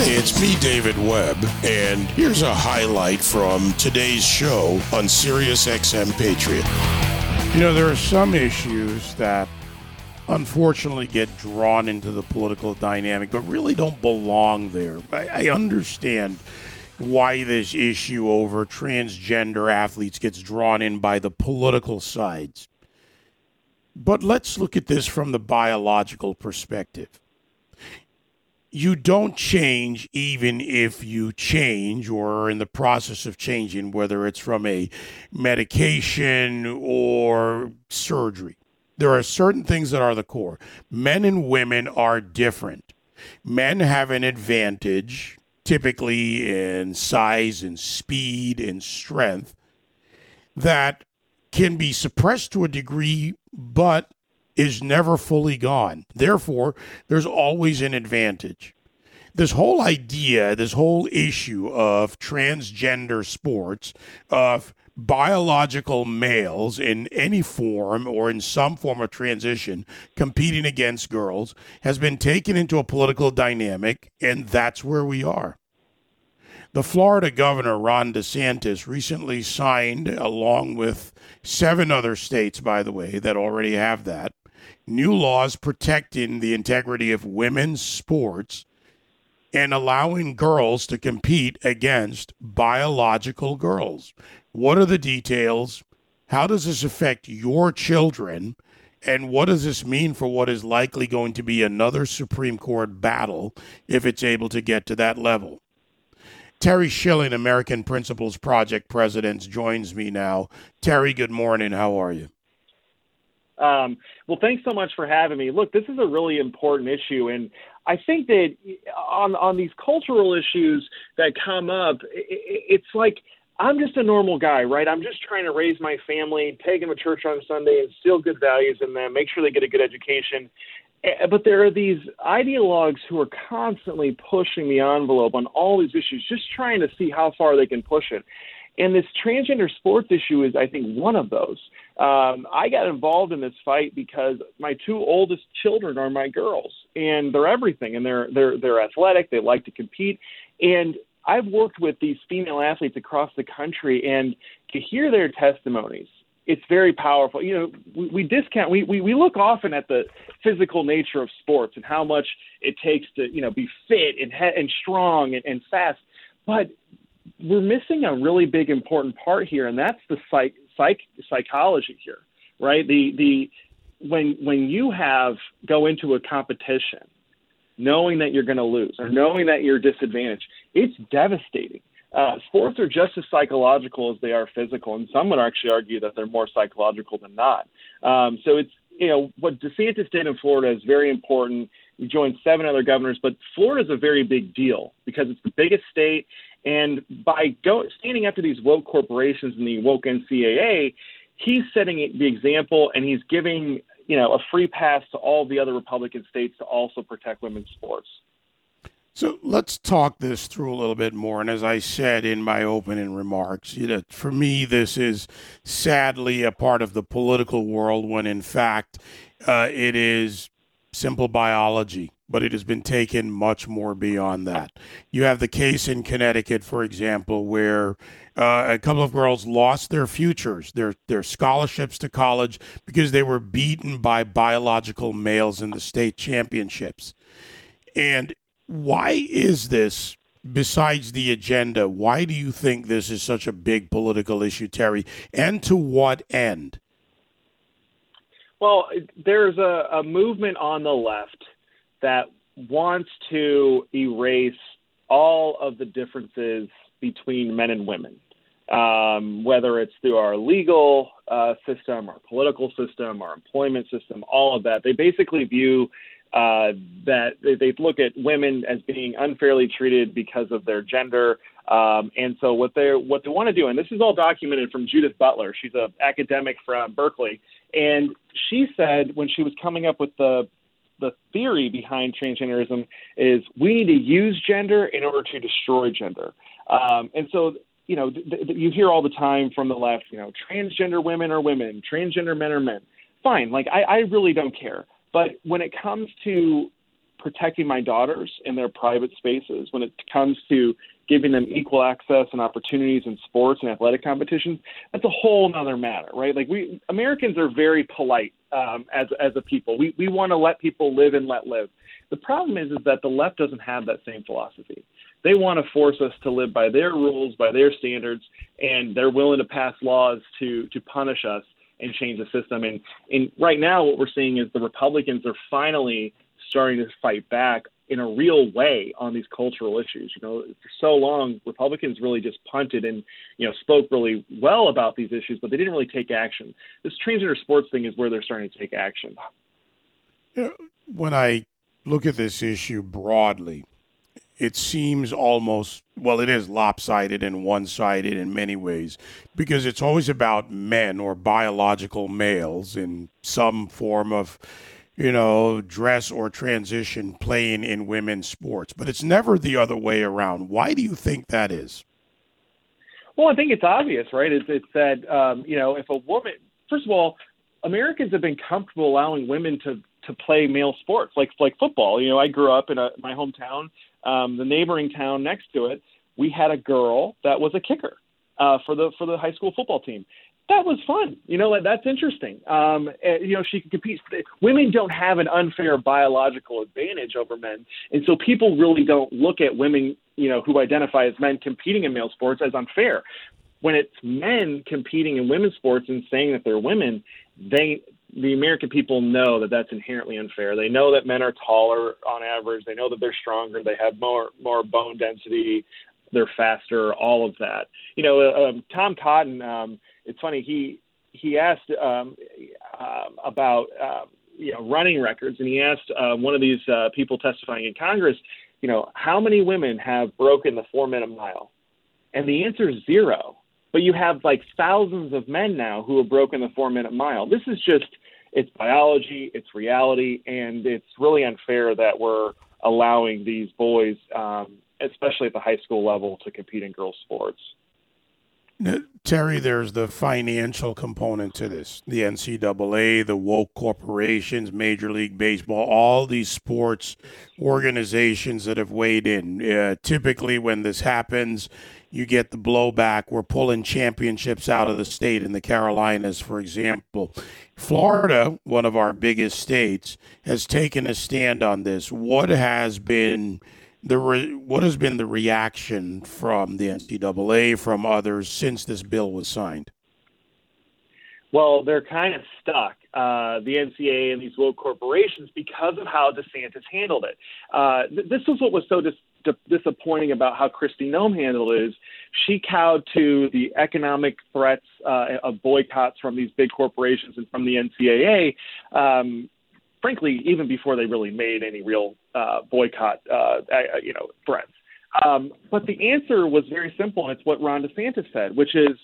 It's me, David Webb, and here's a highlight from today's show on Sirius XM Patriot. You know, there are some issues that unfortunately get drawn into the political dynamic, but really don't belong there. I, I understand why this issue over transgender athletes gets drawn in by the political sides. But let's look at this from the biological perspective you don't change even if you change or are in the process of changing, whether it's from a medication or surgery. There are certain things that are the core. Men and women are different. Men have an advantage, typically in size and speed and strength, that can be suppressed to a degree, but is never fully gone. Therefore, there's always an advantage. This whole idea, this whole issue of transgender sports, of biological males in any form or in some form of transition competing against girls has been taken into a political dynamic, and that's where we are. The Florida governor, Ron DeSantis, recently signed, along with seven other states, by the way, that already have that, new laws protecting the integrity of women's sports and allowing girls to compete against biological girls. What are the details? How does this affect your children? And what does this mean for what is likely going to be another Supreme Court battle if it's able to get to that level? Terry Schilling, American Principles Project President, joins me now. Terry, good morning. How are you? Um, well, thanks so much for having me. Look, this is a really important issue, and I think that on on these cultural issues that come up, it's like I'm just a normal guy, right? I'm just trying to raise my family, take them to church on Sunday, instill good values in them, make sure they get a good education. Eh, but there are these ideologues who are constantly pushing the envelope on all these issues, just trying to see how far they can push it. And this transgender sports issue is, I think, one of those. Um, I got involved in this fight because my two oldest children are my girls, and they're everything, and they're they're they're athletic. They like to compete, and I've worked with these female athletes across the country, and to hear their testimonies, it's very powerful. You know, we, we discount we, we we look often at the physical nature of sports and how much it takes to you know be fit and and strong and, and fast, but we're missing a really big important part here, and that's the psych, psych psychology here, right? The the when when you have go into a competition knowing that you're going to lose or knowing that you're disadvantaged, it's devastating. Uh, sports are just as psychological as they are physical, and some would actually argue that they're more psychological than not. Um, so it's you know what DeSantis did in Florida is very important. We joined seven other governors, but Florida is a very big deal because it's the biggest state. And by go, standing up to these woke corporations and the woke NCAA, he's setting the example and he's giving you know a free pass to all the other Republican states to also protect women's sports. So let's talk this through a little bit more. And as I said in my opening remarks, you know, for me, this is sadly a part of the political world when, in fact, uh, it is simple biology but it has been taken much more beyond that. You have the case in Connecticut, for example, where uh, a couple of girls lost their futures, their their scholarships to college because they were beaten by biological males in the state championships. And why is this? Besides the agenda, why do you think this is such a big political issue, Terry? And to what end? Well, there's a, a movement on the left that wants to erase all of the differences between men and women, um, whether it's through our legal uh, system, our political system, our employment system, all of that. They basically view uh, that they, they, look at women as being unfairly treated because of their gender. Um, and so what they what they want to do, and this is all documented from Judith Butler. She's an academic from Berkeley, and she said when she was coming up with the the theory behind transgenderism is we need to use gender in order to destroy gender. Um, and so, you know, th- th- you hear all the time from the left, you know, transgender women are women, transgender men are men. Fine, like I, I really don't care. But when it comes to protecting my daughters in their private spaces, when it comes to giving them equal access and opportunities in sports and athletic competitions, that's a whole other matter, right? Like we Americans are very polite um, as as a people. We we want to let people live and let live. The problem is is that the left doesn't have that same philosophy. They want to force us to live by their rules, by their standards, and they're willing to pass laws to to punish us and change the system. And, and right now, what we're seeing is the Republicans are finally starting to fight back in a real way on these cultural issues. You know, for so long, Republicans really just punted and, you know, spoke really well about these issues, but they didn't really take action. This transgender sports thing is where they're starting to take action. When I look at this issue broadly, it seems almost well it is lopsided and one-sided in many ways because it's always about men or biological males in some form of you know dress or transition playing in women's sports but it's never the other way around. Why do you think that is? Well i think it's obvious right? It's, it's that um, you know if a woman first of all americans have been comfortable allowing women to to play male sports like like football. You know i grew up in a, my hometown um, the neighboring town next to it, we had a girl that was a kicker uh, for the for the high school football team. That was fun. You know, that's interesting. Um, and, you know, she can compete. Women don't have an unfair biological advantage over men, and so people really don't look at women, you know, who identify as men competing in male sports as unfair. When it's men competing in women's sports and saying that they're women, they the American people know that that's inherently unfair. They know that men are taller on average. They know that they're stronger. They have more more bone density. They're faster. All of that. You know, um, Tom Cotton. Um, it's funny. He he asked um, uh, about uh, you know running records, and he asked uh, one of these uh, people testifying in Congress, you know, how many women have broken the four minute mile, and the answer is zero but you have like thousands of men now who have broken the four minute mile. This is just it's biology, it's reality, and it's really unfair that we're allowing these boys, um, especially at the high school level, to compete in girls' sports. Now, Terry, there's the financial component to this. The NCAA, the woke corporations, Major League Baseball, all these sports organizations that have weighed in. Uh, typically, when this happens, you get the blowback. We're pulling championships out of the state in the Carolinas, for example. Florida, one of our biggest states, has taken a stand on this. What has been the re- what has been the reaction from the NCAA, from others since this bill was signed? Well, they're kind of stuck, uh, the NCAA and these woke corporations, because of how DeSantis handled it. Uh, th- this was what was so dis- disappointing about how Kristi Noem handled it is she cowed to the economic threats uh, of boycotts from these big corporations and from the NCAA. Um, frankly, even before they really made any real uh, boycott, uh, you know, threats. Um, but the answer was very simple, and it's what Ron DeSantis said, which is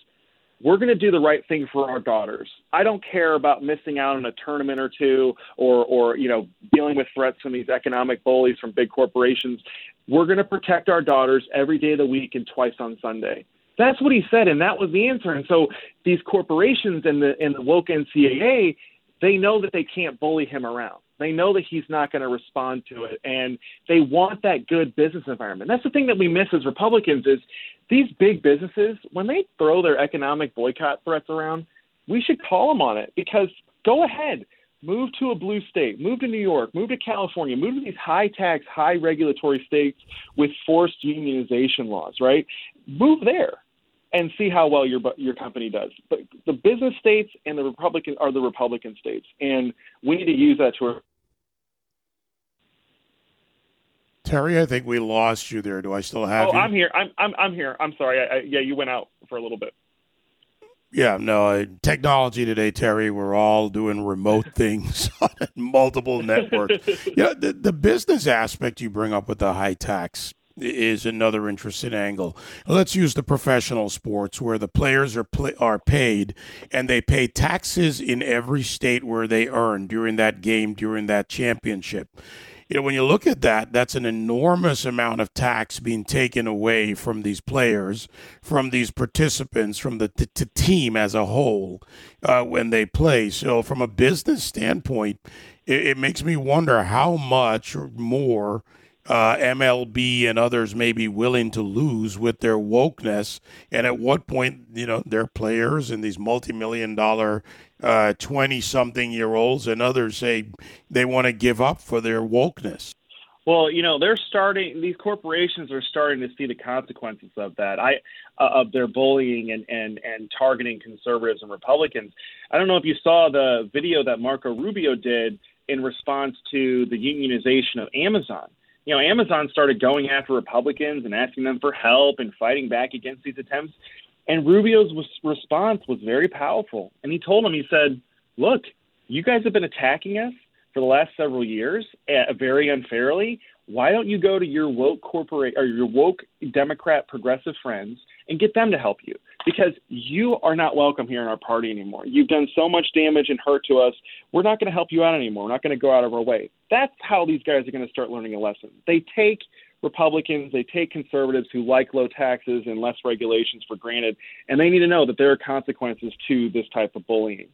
we're going to do the right thing for our daughters. I don't care about missing out on a tournament or two or, or you know, dealing with threats from these economic bullies from big corporations. We're going to protect our daughters every day of the week and twice on Sunday. That's what he said, and that was the answer. And so these corporations and the and the woke NCAA, they know that they can't bully him around. They know that he's not going to respond to it, and they want that good business environment. That's the thing that we miss as Republicans is these big businesses when they throw their economic boycott threats around, we should call them on it because go ahead, move to a blue state, move to New York, move to California, move to these high tax, high regulatory states with forced unionization laws, right? Move there and see how well your your company does. But the business states and the Republican are the Republican states, and we need to use that to our Terry, I think we lost you there. Do I still have oh, you? I'm here. I'm I'm I'm here. I'm sorry. I, I, yeah, you went out for a little bit. Yeah, no, technology today, Terry, we're all doing remote things on multiple networks. yeah, the, the business aspect you bring up with the high tax is another interesting angle. Let's use the professional sports where the players are are paid and they pay taxes in every state where they earn during that game during that championship you know, when you look at that, that's an enormous amount of tax being taken away from these players, from these participants, from the t- t- team as a whole uh, when they play. So, from a business standpoint, it, it makes me wonder how much more uh, MLB and others may be willing to lose with their wokeness, and at what point, you know, their players and these multi-million dollar twenty-something uh, year olds and others say they want to give up for their wokeness. Well, you know, they're starting. These corporations are starting to see the consequences of that. I uh, of their bullying and and and targeting conservatives and Republicans. I don't know if you saw the video that Marco Rubio did in response to the unionization of Amazon you know, Amazon started going after Republicans and asking them for help and fighting back against these attempts. And Rubio's was, response was very powerful. And he told them, he said, look, you guys have been attacking us for the last several years uh, very unfairly. Why don't you go to your woke corporate or your woke Democrat progressive friends and get them to help you? Because you are not welcome here in our party anymore. You've done so much damage and hurt to us. We're not going to help you out anymore. We're not going to go out of our way. That's how these guys are going to start learning a lesson. They take Republicans, they take conservatives who like low taxes and less regulations for granted, and they need to know that there are consequences to this type of bullying.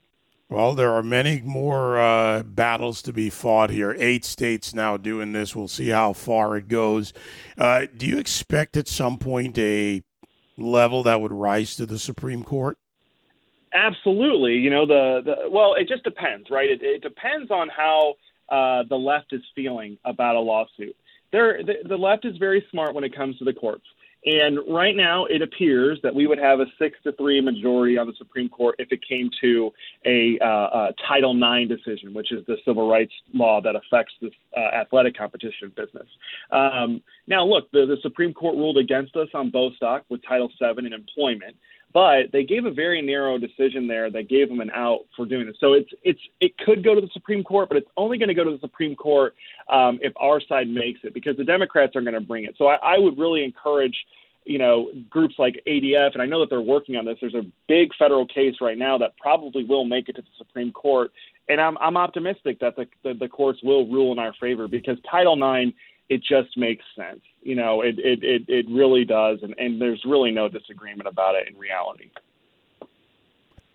Well, there are many more uh, battles to be fought here. Eight states now doing this. We'll see how far it goes. Uh, do you expect at some point a level that would rise to the Supreme Court? Absolutely. You know, the, the well, it just depends, right? It, it depends on how uh, the left is feeling about a lawsuit. There, the, the left is very smart when it comes to the courts. And right now, it appears that we would have a six to three majority on the Supreme Court if it came to a, uh, uh, Title IX decision, which is the civil rights law that affects this uh, athletic competition business. Um, now, look, the, the Supreme Court ruled against us on Bostock with Title VII and employment but they gave a very narrow decision there that gave them an out for doing this. So it's it's it could go to the Supreme Court, but it's only going to go to the Supreme Court um, if our side makes it, because the Democrats are going to bring it. So I, I would really encourage you know groups like ADF, and I know that they're working on this. There's a big federal case right now that probably will make it to the Supreme Court, and I'm I'm optimistic that the the, the courts will rule in our favor because Title IX it just makes sense. You know, it it it, it really does, and, and there's really no disagreement about it in reality.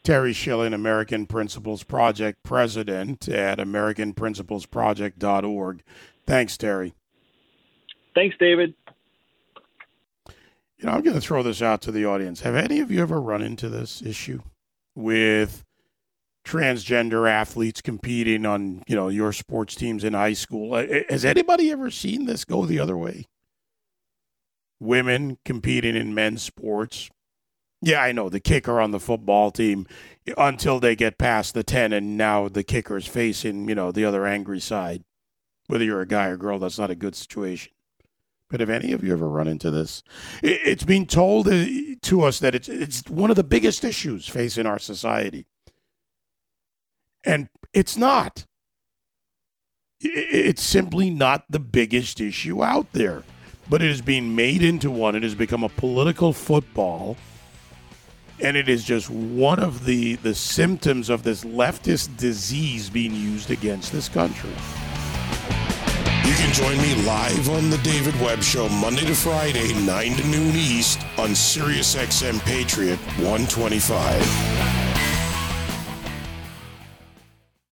Terry Schilling, American Principles Project president at AmericanPrinciplesProject.org. Thanks, Terry. Thanks, David. You know, I'm going to throw this out to the audience. Have any of you ever run into this issue with transgender athletes competing on you know your sports teams in high school. Uh, has anybody ever seen this go the other way? Women competing in men's sports. Yeah, I know the kicker on the football team until they get past the 10 and now the kicker's facing, you know, the other angry side. Whether you're a guy or girl, that's not a good situation. But have any of you ever run into this? It's been told uh, to us that it's it's one of the biggest issues facing our society. And it's not. It's simply not the biggest issue out there. But it is being made into one. It has become a political football. And it is just one of the, the symptoms of this leftist disease being used against this country. You can join me live on the David Webb Show Monday to Friday, 9 to noon East on SiriusXM Patriot 125.